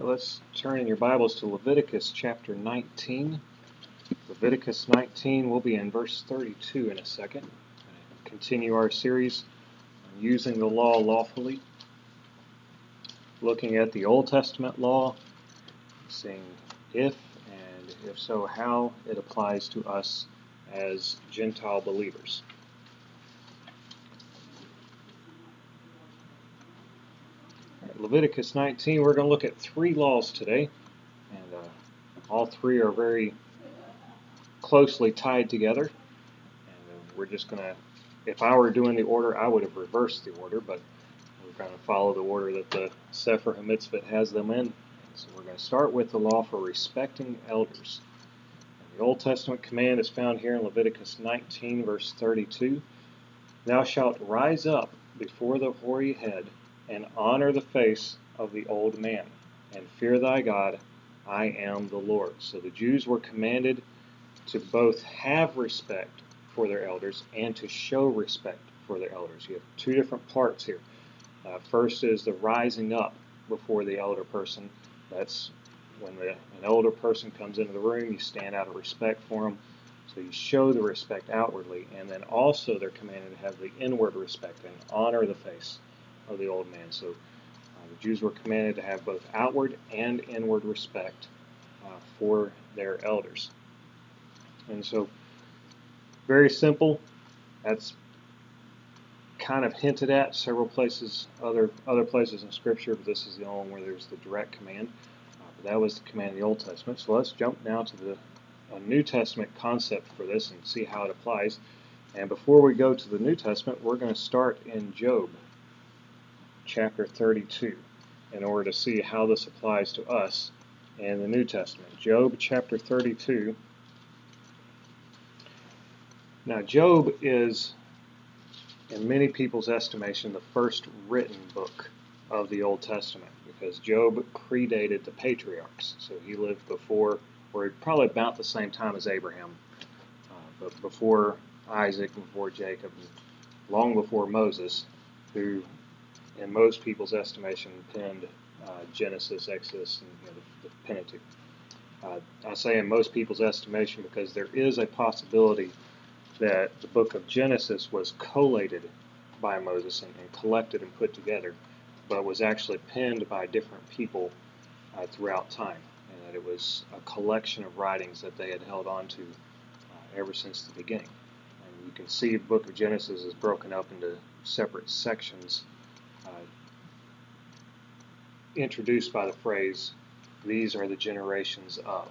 let's turn in your Bibles to Leviticus chapter 19. Leviticus 19, we'll be in verse 32 in a second. Continue our series on using the law lawfully, looking at the Old Testament law, seeing if and if so, how it applies to us as Gentile believers. Leviticus 19, we're going to look at three laws today, and uh, all three are very closely tied together. And uh, we're just going to, if I were doing the order, I would have reversed the order, but we're going to follow the order that the Sefer HaMitzvot has them in. So we're going to start with the law for respecting elders. And the Old Testament command is found here in Leviticus 19, verse 32. Thou shalt rise up before the hoary head and honor the face of the old man, and fear thy God, I am the Lord. So the Jews were commanded to both have respect for their elders and to show respect for their elders. You have two different parts here. Uh, first is the rising up before the elder person. That's when the, an older person comes into the room, you stand out of respect for them. So you show the respect outwardly, and then also they're commanded to have the inward respect and honor the face of the old man. So uh, the Jews were commanded to have both outward and inward respect uh, for their elders. And so, very simple. That's kind of hinted at several places, other other places in Scripture, but this is the only one where there's the direct command. Uh, but that was the command in the Old Testament. So let's jump now to the New Testament concept for this and see how it applies. And before we go to the New Testament, we're going to start in Job chapter 32 in order to see how this applies to us in the New Testament. Job chapter 32. Now, Job is, in many people's estimation, the first written book of the Old Testament because Job predated the patriarchs. So he lived before, or probably about the same time as Abraham, uh, but before Isaac, and before Jacob, long before Moses, who in most people's estimation, penned uh, Genesis, Exodus, and you know, the, the, Pentateuch. Uh, I say in most people's estimation because there is a possibility that the book of Genesis was collated by Moses and, and collected and put together, but was actually penned by different people uh, throughout time, and that it was a collection of writings that they had held on to uh, ever since the beginning. And you can see the book of Genesis is broken up into separate sections introduced by the phrase, these are the generations of,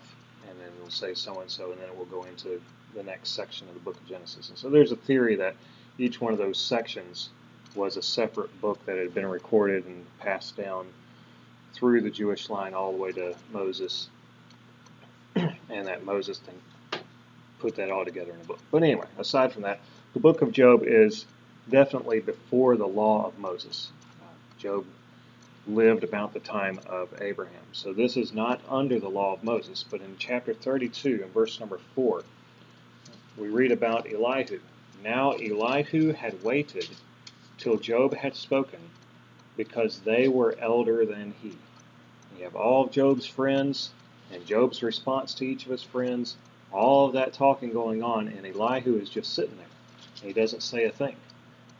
and then it'll say so and so, and then it will go into the next section of the book of Genesis. And so there's a theory that each one of those sections was a separate book that had been recorded and passed down through the Jewish line all the way to Moses, and that Moses then put that all together in a book. But anyway, aside from that, the book of Job is definitely before the law of Moses. Job lived about the time of Abraham. So this is not under the law of Moses, but in chapter 32, in verse number 4, we read about Elihu. Now Elihu had waited till Job had spoken, because they were elder than he. You have all of Job's friends, and Job's response to each of his friends, all of that talking going on, and Elihu is just sitting there. He doesn't say a thing.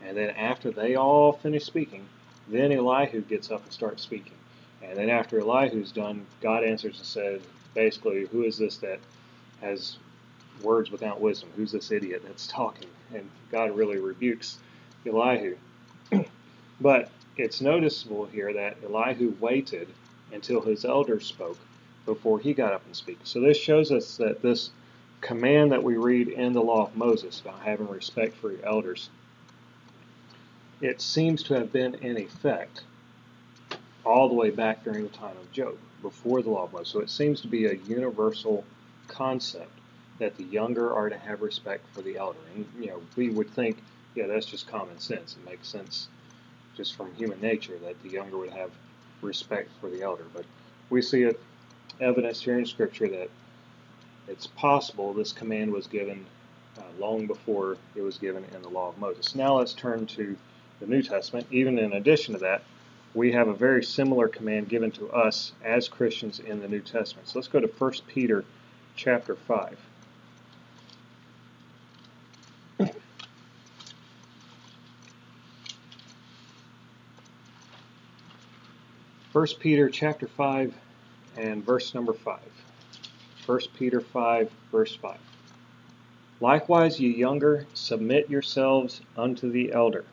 And then after they all finish speaking, then Elihu gets up and starts speaking. And then after Elihu's done, God answers and says, basically, who is this that has words without wisdom? Who's this idiot that's talking? And God really rebukes Elihu. but it's noticeable here that Elihu waited until his elders spoke before he got up and speak. So this shows us that this command that we read in the law of Moses about having respect for your elders it seems to have been in effect all the way back during the time of Job, before the law of Moses. So it seems to be a universal concept that the younger are to have respect for the elder. And you know, we would think, yeah, that's just common sense. It makes sense just from human nature that the younger would have respect for the elder. But we see it evidence here in Scripture that it's possible this command was given uh, long before it was given in the law of Moses. Now let's turn to the New Testament. Even in addition to that, we have a very similar command given to us as Christians in the New Testament. So let's go to 1 Peter chapter 5. First Peter chapter 5 and verse number 5. 1 Peter 5 verse 5. Likewise ye younger submit yourselves unto the elder.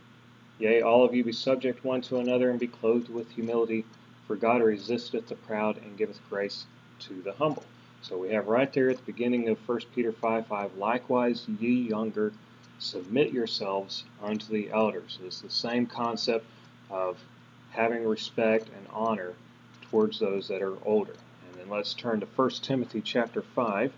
Yea, all of you be subject one to another, and be clothed with humility, for God resisteth the proud, and giveth grace to the humble. So we have right there at the beginning of 1 Peter 5 5, likewise ye younger, submit yourselves unto the elders. So it's the same concept of having respect and honor towards those that are older. And then let's turn to 1 Timothy chapter 5.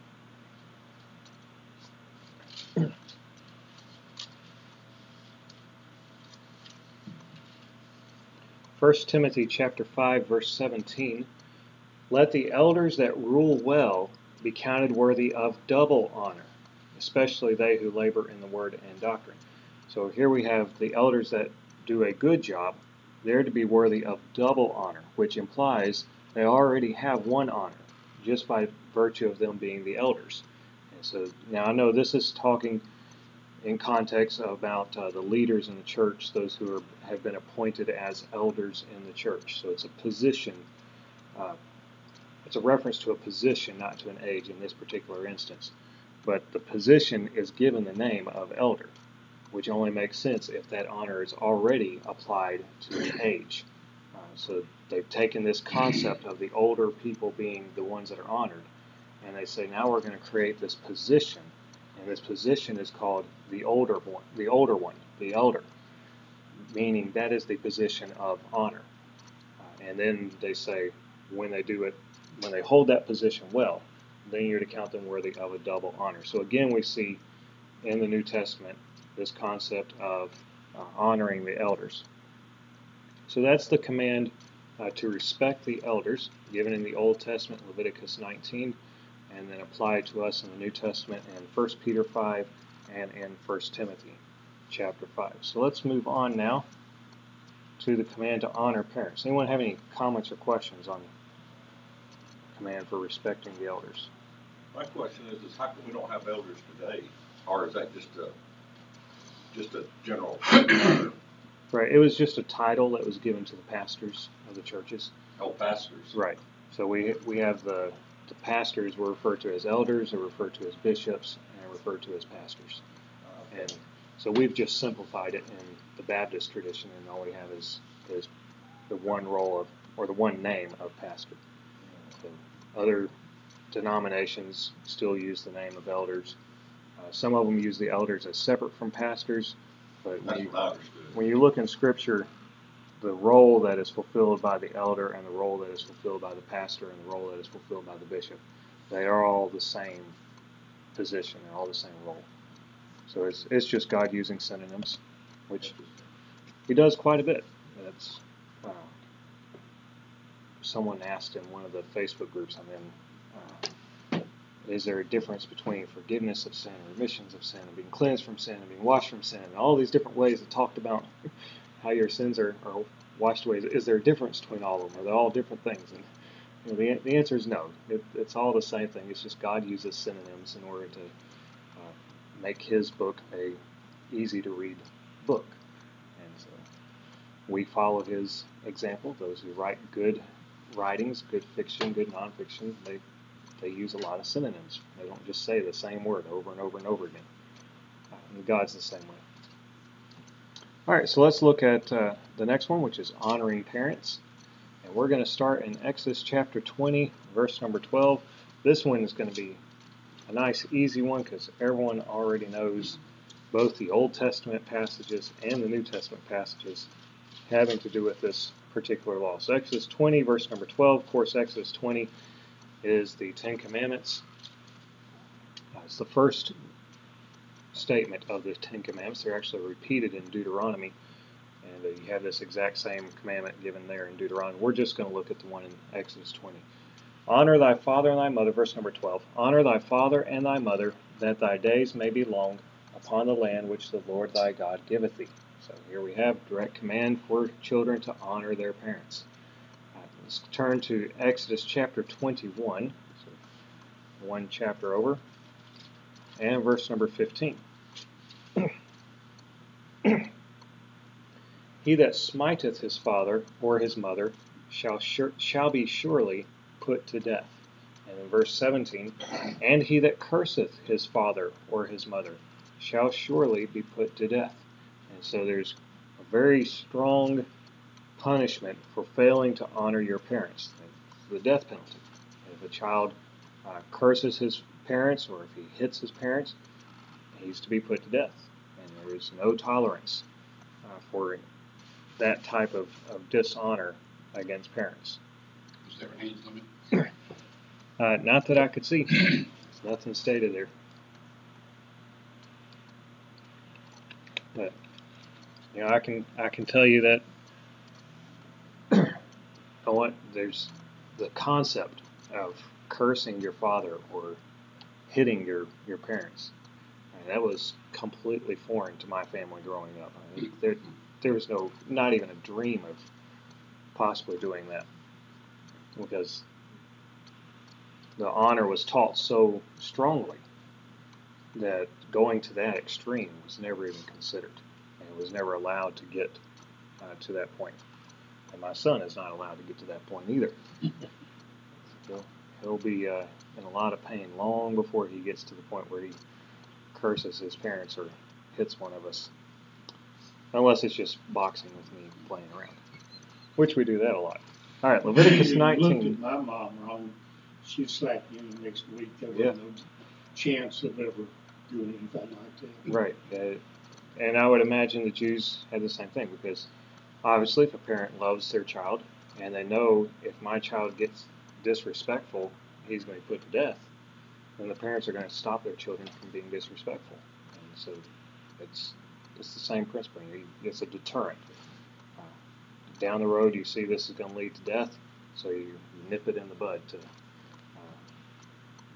1 Timothy chapter 5 verse 17, let the elders that rule well be counted worthy of double honor, especially they who labor in the word and doctrine. So here we have the elders that do a good job, they're to be worthy of double honor, which implies they already have one honor just by virtue of them being the elders. And so now I know this is talking in context about uh, the leaders in the church, those who are, have been appointed as elders in the church. So it's a position. Uh, it's a reference to a position, not to an age in this particular instance. But the position is given the name of elder, which only makes sense if that honor is already applied to an age. Uh, so they've taken this concept of the older people being the ones that are honored, and they say now we're going to create this position and this position is called the older one, the older one, the elder, meaning that is the position of honor. Uh, and then they say when they do it, when they hold that position well, then you're to count them worthy of a double honor. So again, we see in the New Testament this concept of uh, honoring the elders. So that's the command uh, to respect the elders given in the Old Testament, Leviticus 19 and then applied to us in the New Testament in 1 Peter 5 and in 1 Timothy chapter 5. So let's move on now to the command to honor parents. Anyone have any comments or questions on the command for respecting the elders? My question is, is how come we don't have elders today? Or is that just a, just a general Right, it was just a title that was given to the pastors of the churches. Oh, pastors. Right. So we we have the the pastors were referred to as elders, or referred to as bishops, and referred to as pastors. Uh, and so we've just simplified it in the Baptist tradition, and all we have is is the one role of or the one name of pastor. Other denominations still use the name of elders. Uh, some of them use the elders as separate from pastors, but when you, when you look in Scripture, the role that is fulfilled by the elder and the role that is fulfilled by the pastor and the role that is fulfilled by the bishop. They are all the same position, they're all the same role. So it's, it's just God using synonyms, which he does quite a bit. That's uh, someone asked in one of the Facebook groups I'm in, uh, is there a difference between forgiveness of sin, and remissions of sin, and being cleansed from sin, and being washed from sin, and all these different ways that talked about how your sins are, are washed away. Is there a difference between all of them? Are they all different things? And you know, the, the answer is no. It, it's all the same thing. It's just God uses synonyms in order to uh, make His book a easy to read book. And so we follow His example. Those who write good writings, good fiction, good nonfiction, they they use a lot of synonyms. They don't just say the same word over and over and over again. Uh, and God's the same way. All right, so let's look at uh, the next one, which is honoring parents. And we're going to start in Exodus chapter 20, verse number 12. This one is going to be a nice, easy one because everyone already knows both the Old Testament passages and the New Testament passages having to do with this particular law. So, Exodus 20, verse number 12. Of course, Exodus 20 is the Ten Commandments. Uh, it's the first statement of the Ten Commandments. They're actually repeated in Deuteronomy, and uh, you have this exact same commandment given there in Deuteronomy. We're just going to look at the one in Exodus 20. Honor thy father and thy mother, verse number 12. Honor thy father and thy mother, that thy days may be long upon the land which the Lord thy God giveth thee. So here we have direct command for children to honor their parents. Right, let's turn to Exodus chapter 21, so one chapter over, and verse number 15. he that smiteth his father or his mother shall, shall be surely put to death. And in verse 17, and he that curseth his father or his mother shall surely be put to death. And so there's a very strong punishment for failing to honor your parents, the death penalty. If a child uh, curses his parents or if he hits his parents, he's to be put to death. And there is no tolerance uh, for that type of, of dishonor against parents. Is there an age limit? Uh, not that I could see. Nothing stated there. But you know, I can I can tell you that I want there's the concept of cursing your father or hitting your your parents. And that was completely foreign to my family growing up. I mean, there there was no not even a dream of possibly doing that because the honor was taught so strongly that going to that extreme was never even considered and was never allowed to get uh, to that point. And my son is not allowed to get to that point either. he'll, he'll be uh, in a lot of pain long before he gets to the point where he curses his parents or hits one of us. Unless it's just boxing with me playing around, which we do that a lot. All right, Leviticus you 19. looked at my mom wrong. She'd slap you in the next week. There was Yeah. no chance of ever doing anything like that. Right. Uh, and I would imagine the Jews had the same thing because obviously, if a parent loves their child and they know if my child gets disrespectful, he's going to be put to death, then the parents are going to stop their children from being disrespectful. And so it's it's the same principle. It's a deterrent. Uh, down the road, you see this is going to lead to death, so you, nip it in the bud to uh,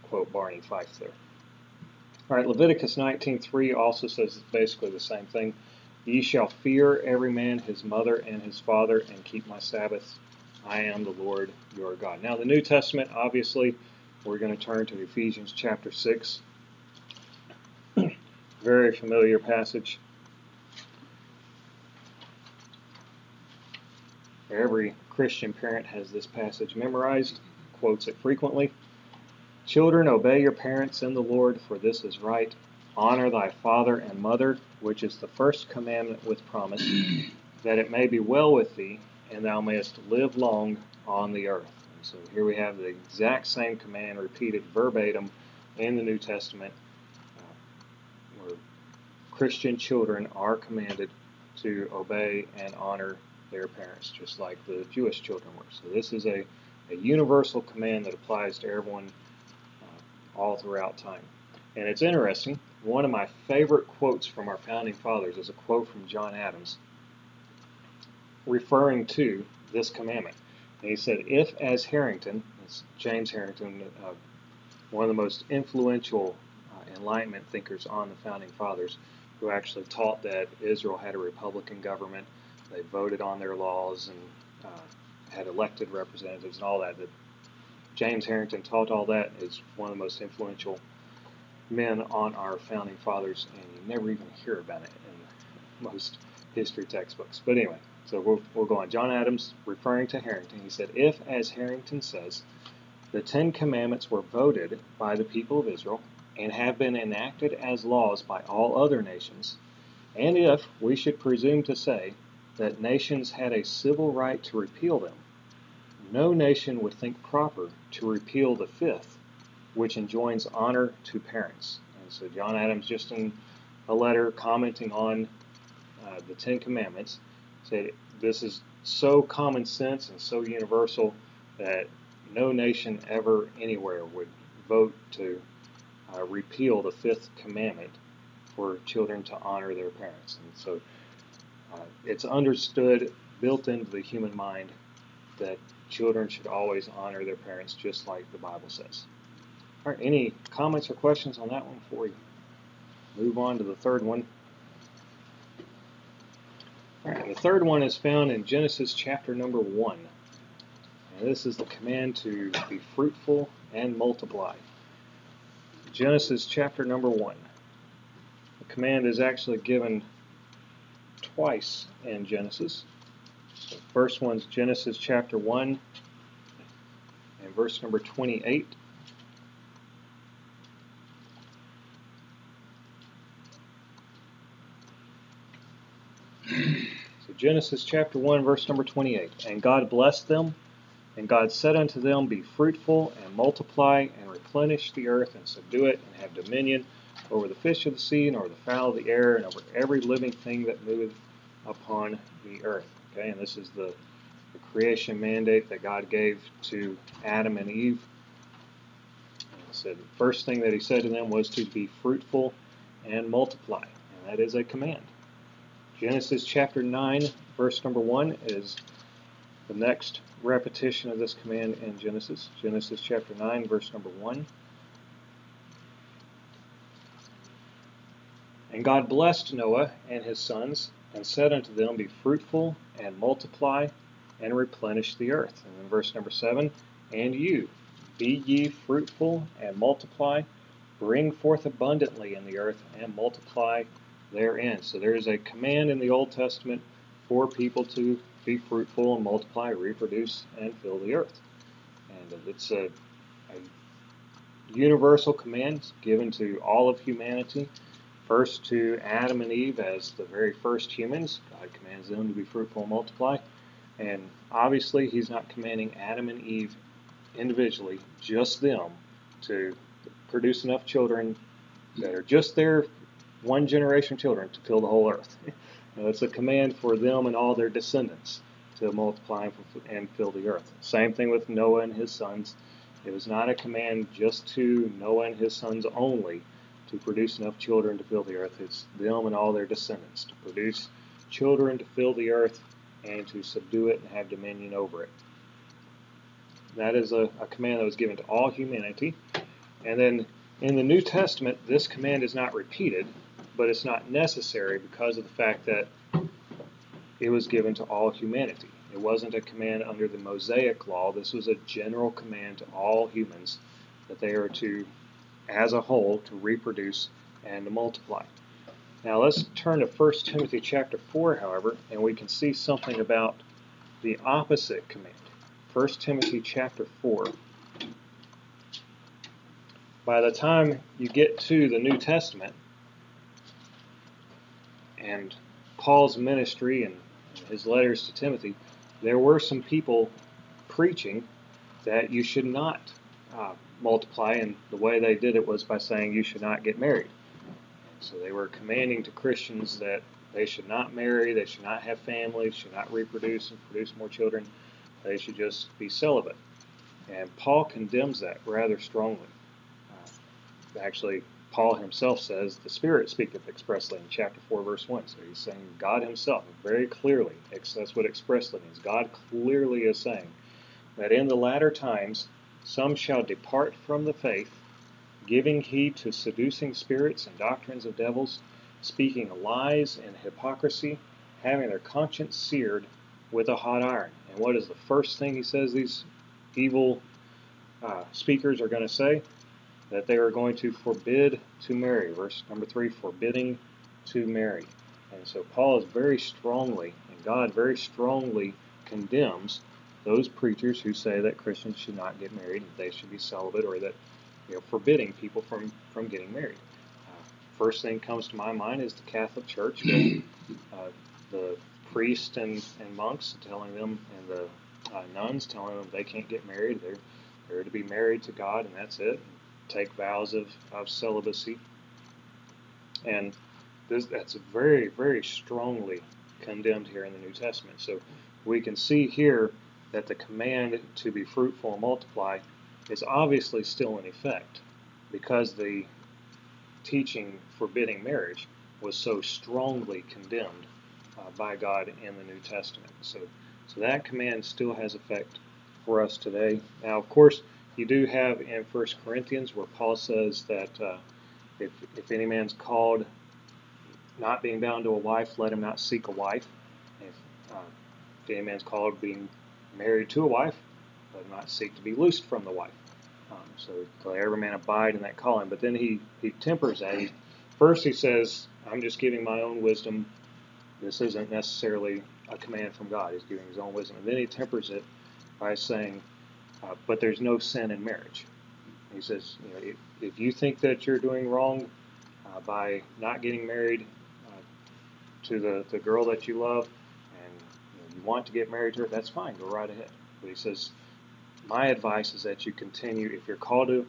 quote Barney Fife there. All right, Leviticus 19:3 also says basically the same thing. Ye shall fear every man his mother and his father, and keep my Sabbaths. I am the Lord your God. Now, the New Testament, obviously, we're going to turn to Ephesians chapter 6. Very familiar passage. Every Christian parent has this passage memorized, quotes it frequently. Children, obey your parents in the Lord, for this is right. Honor thy father and mother, which is the first commandment with promise, that it may be well with thee, and thou mayest live long on the earth. So here we have the exact same command repeated verbatim in the New Testament, uh, where Christian children are commanded to obey and honor their parents, just like the Jewish children were. So this is a, a universal command that applies to everyone uh, all throughout time. And it's interesting. One of my favorite quotes from our founding fathers is a quote from John Adams referring to this commandment. And he said, If as Harrington, James Harrington, uh, one of the most influential uh, Enlightenment thinkers on the founding fathers, who actually taught that Israel had a republican government, they voted on their laws and uh, had elected representatives and all that. That James Harrington taught all that is one of the most influential men on our founding fathers, and you never even hear about it in most history textbooks. But anyway, so we'll, on. John Adams, referring to Harrington, he said, If, as Harrington says, the Ten Commandments were voted by the people of Israel and have been enacted as laws by all other nations, and if we should presume to say that nations had a civil right to repeal them, no nation would think proper to repeal the fifth, which enjoins honor to parents. And so John Adams, just in a letter commenting on uh, the Ten Commandments, said this is so common sense and so universal that no nation ever anywhere would vote to uh, repeal the fifth commandment for children to honor their parents. And so uh, it's understood, built into the human mind, that children should always honor their parents just like the Bible says. All right, any comments or questions on that one before we move on to the third one? Right, the third one is found in Genesis chapter number 1. And this is the command to be fruitful and multiply. Genesis chapter number 1. The command is actually given twice in Genesis. The first one's Genesis chapter 1 and verse number 28. So Genesis chapter 1, verse number 28. And God blessed them, and God said unto them, Be fruitful, and multiply, and replenish the earth, and subdue it, and have dominion over the fish of the sea, and over the fowl of the air, and over every living thing that moveth upon the earth. Okay, and this is the, the creation mandate that God gave to Adam and Eve. And said the first thing that he said to them was to be fruitful and multiply. And that is a command. Genesis chapter 9, verse number 1 is the next repetition of this command in Genesis. Genesis chapter 9, verse number 1. And God blessed Noah and his sons, and said unto them, Be fruitful, and multiply, and replenish the earth. And then verse number 7 And you, be ye fruitful, and multiply, bring forth abundantly in the earth, and multiply therein. So there is a command in the Old Testament for people to be fruitful and multiply, reproduce, and fill the earth. And it's a, a universal command given to all of humanity. First to Adam and Eve as the very first humans. God commands them to be fruitful and multiply. And obviously, He's not commanding Adam and Eve individually, just them, to produce enough children that are just their one generation of children to fill the whole earth. it's a command for them and all their descendants to multiply and fill the earth. Same thing with Noah and his sons. It was not a command just to Noah and his sons only to produce enough children to fill the earth. It's them and all their descendants to produce children to fill the earth and to subdue it and have dominion over it. That is a, a command that was given to all humanity. And then in the New Testament, this command is not repeated, but it's not necessary because of the fact that it was given to all humanity. It wasn't a command under the Mosaic law. This was a general command to all humans that they are to, as a whole, to reproduce and to multiply. Now let's turn to 1 Timothy chapter 4, however, and we can see something about the opposite command. 1 Timothy chapter 4. By the time you get to the New Testament and Paul's ministry and his letters to Timothy, there were some people preaching that you should not uh, multiply, and the way they did it was by saying you should not get married. So they were commanding to Christians that they should not marry, they should not have families, should not reproduce and produce more children. They should just be celibate. And Paul condemns that rather strongly. Uh, actually, Paul himself says the Spirit speaketh expressly in chapter 4, verse 1. So he's saying God himself very clearly, that's what expressly means. God clearly is saying that in the latter times some shall depart from the faith, giving heed to seducing spirits and doctrines of devils, speaking lies and hypocrisy, having their conscience seared with a hot iron. And what is the first thing he says these evil uh, speakers are going to say? That they are going to forbid to marry. Verse number three, forbidding to marry. And so Paul is very strongly, and God very strongly condemns those preachers who say that Christians should not get married, that they should be celibate, or that you know, forbidding people from, from getting married. Uh, first thing comes to my mind is the Catholic Church, with, uh, the priests and, and monks telling them, and the uh, nuns telling them they can't get married. They're, they're to be married to God, and that's it. Take vows of, of celibacy. And this, that's very, very strongly condemned here in the New Testament. So we can see here that the command to be fruitful and multiply is obviously still in effect because the teaching forbidding marriage was so strongly condemned uh, by God in the New Testament. So, so that command still has effect for us today. Now, of course, you do have in 1 Corinthians where Paul says that uh, if, if any man's called not being bound to a wife, let him not seek a wife. if any man's called being married to a wife, let him not seek to be loosed from the wife. Um, so let every man abide in that calling. But then he, he tempers that. He, first he says, I'm just giving my own wisdom. This isn't necessarily a command from God. He's giving his own wisdom. And then he tempers it by saying, uh, but there's no sin in marriage. He says, you know, if, if you think that you're doing wrong uh, by not getting married uh, to the, the girl that you love and you, know, you want to get married to her, that's fine. Go right ahead. But he says, my advice is that you continue, if you're called to,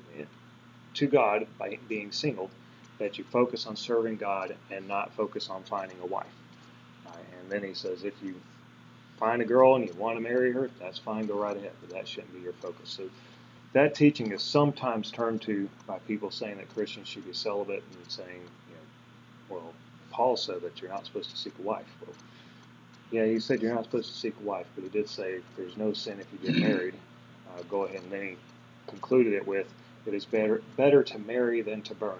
to God by being single, that you focus on serving God and not focus on finding a wife. Uh, and then he says, if you find a girl and you want to marry her, that's fine, go right ahead, but that shouldn't be your focus. So that teaching is sometimes turned to by people saying that Christians should be celibate and saying, you know, well, Paul said that you're not supposed to seek a wife. Well, yeah, he said you're not supposed to seek a wife, but he did say there's no sin if you get married. Uh, go ahead, and then he concluded it with, "It is better better to marry than to burn."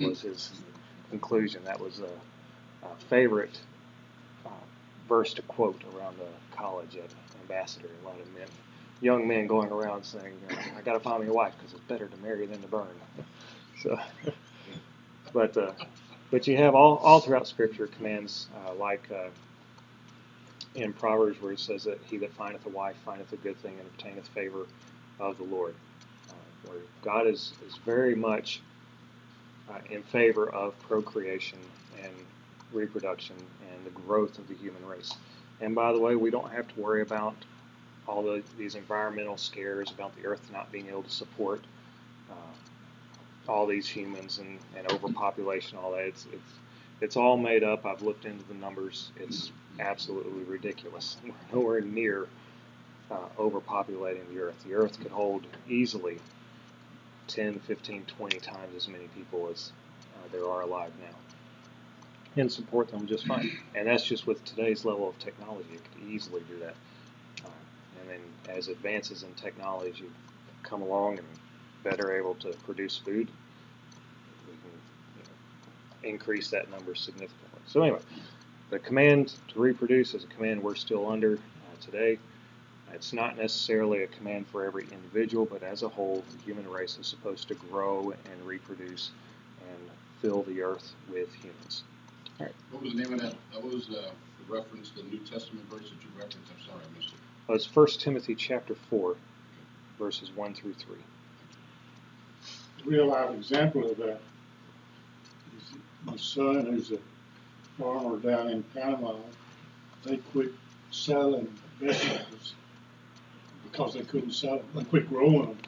Was his conclusion. That was a, a favorite verse to quote around the college at Ambassador. A lot of men, young men, going around saying, "I got to find me a wife because it's better to marry than to burn." So, but uh, but you have all all throughout Scripture commands uh, like. Uh, in Proverbs, where it says that he that findeth a wife findeth a good thing and obtaineth favor of the Lord, uh, where God is is very much uh, in favor of procreation and reproduction and the growth of the human race. And by the way, we don't have to worry about all the, these environmental scares about the earth not being able to support uh, all these humans and, and overpopulation, all that. It's, it's, it's all made up. I've looked into the numbers. It's absolutely ridiculous. We're nowhere near uh, overpopulating the earth. The earth could hold easily 10, 15, 20 times as many people as uh, there are alive now and support them just fine. And that's just with today's level of technology. It could easily do that. Uh, and then as advances in technology come along and better able to produce food, we can you know, increase that number significantly. So anyway, the command to reproduce is a command we're still under uh, today. It's not necessarily a command for every individual, but as a whole, the human race is supposed to grow and reproduce and fill the earth with humans. All right. What was the name of that? That was, uh, the reference, the New Testament verse that you referenced. I'm sorry, I missed it. Well, it's 1 Timothy chapter 4, verses 1 through 3. real life example of that is my son, who's a farmer down in Panama. They quit selling vegetables because they couldn't sell them. They quit growing them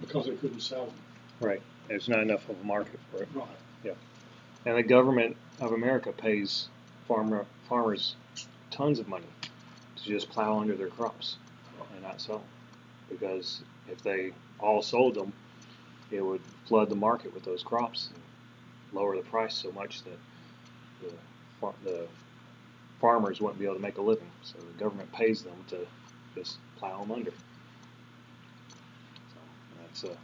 because they couldn't sell them. Right. There's not enough of a market for it. Right. And the government of America pays farmer farmers tons of money to just plow under their crops and not sell them. Because if they all sold them, it would flood the market with those crops and lower the price so much that the, the farmers wouldn't be able to make a living. So the government pays them to just plow them under. So that's a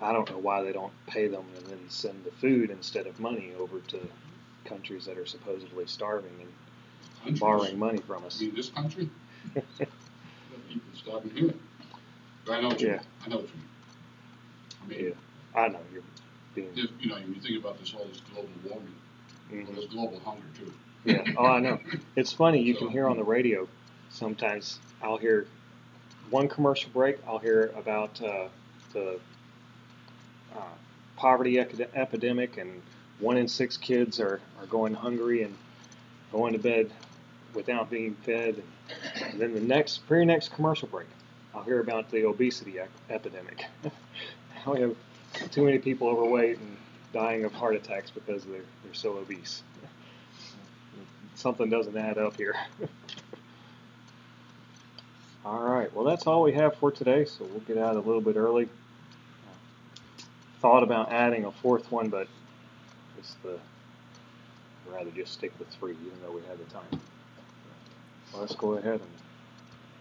I don't know why they don't pay them and then send the food instead of money over to countries that are supposedly starving and Countries. borrowing money from I us. mean, this country, people starving here. But I know what you, Yeah. I know what you mean. I mean, Yeah. I know you're being. if, you know, you think about this, all this global warming, well, Mhm. there's global hunger too. Yeah. Oh, I know. It's funny. You So- can hear on the radio. Sometimes I'll hear one commercial break. I'll hear about uh, the uh, poverty epidemic, and one in six kids are, are going hungry and going to bed without being fed. And then the next, very next commercial break, I'll hear about the obesity ec- epidemic. we have too many people overweight and dying of heart attacks because they're, they're so obese something doesn't add up here. all right, well, that's all we have for today, so we'll get out a little bit early. Thought about adding a fourth one, but it's the I'd rather just stick with three, even though we have the time. Let's go ahead and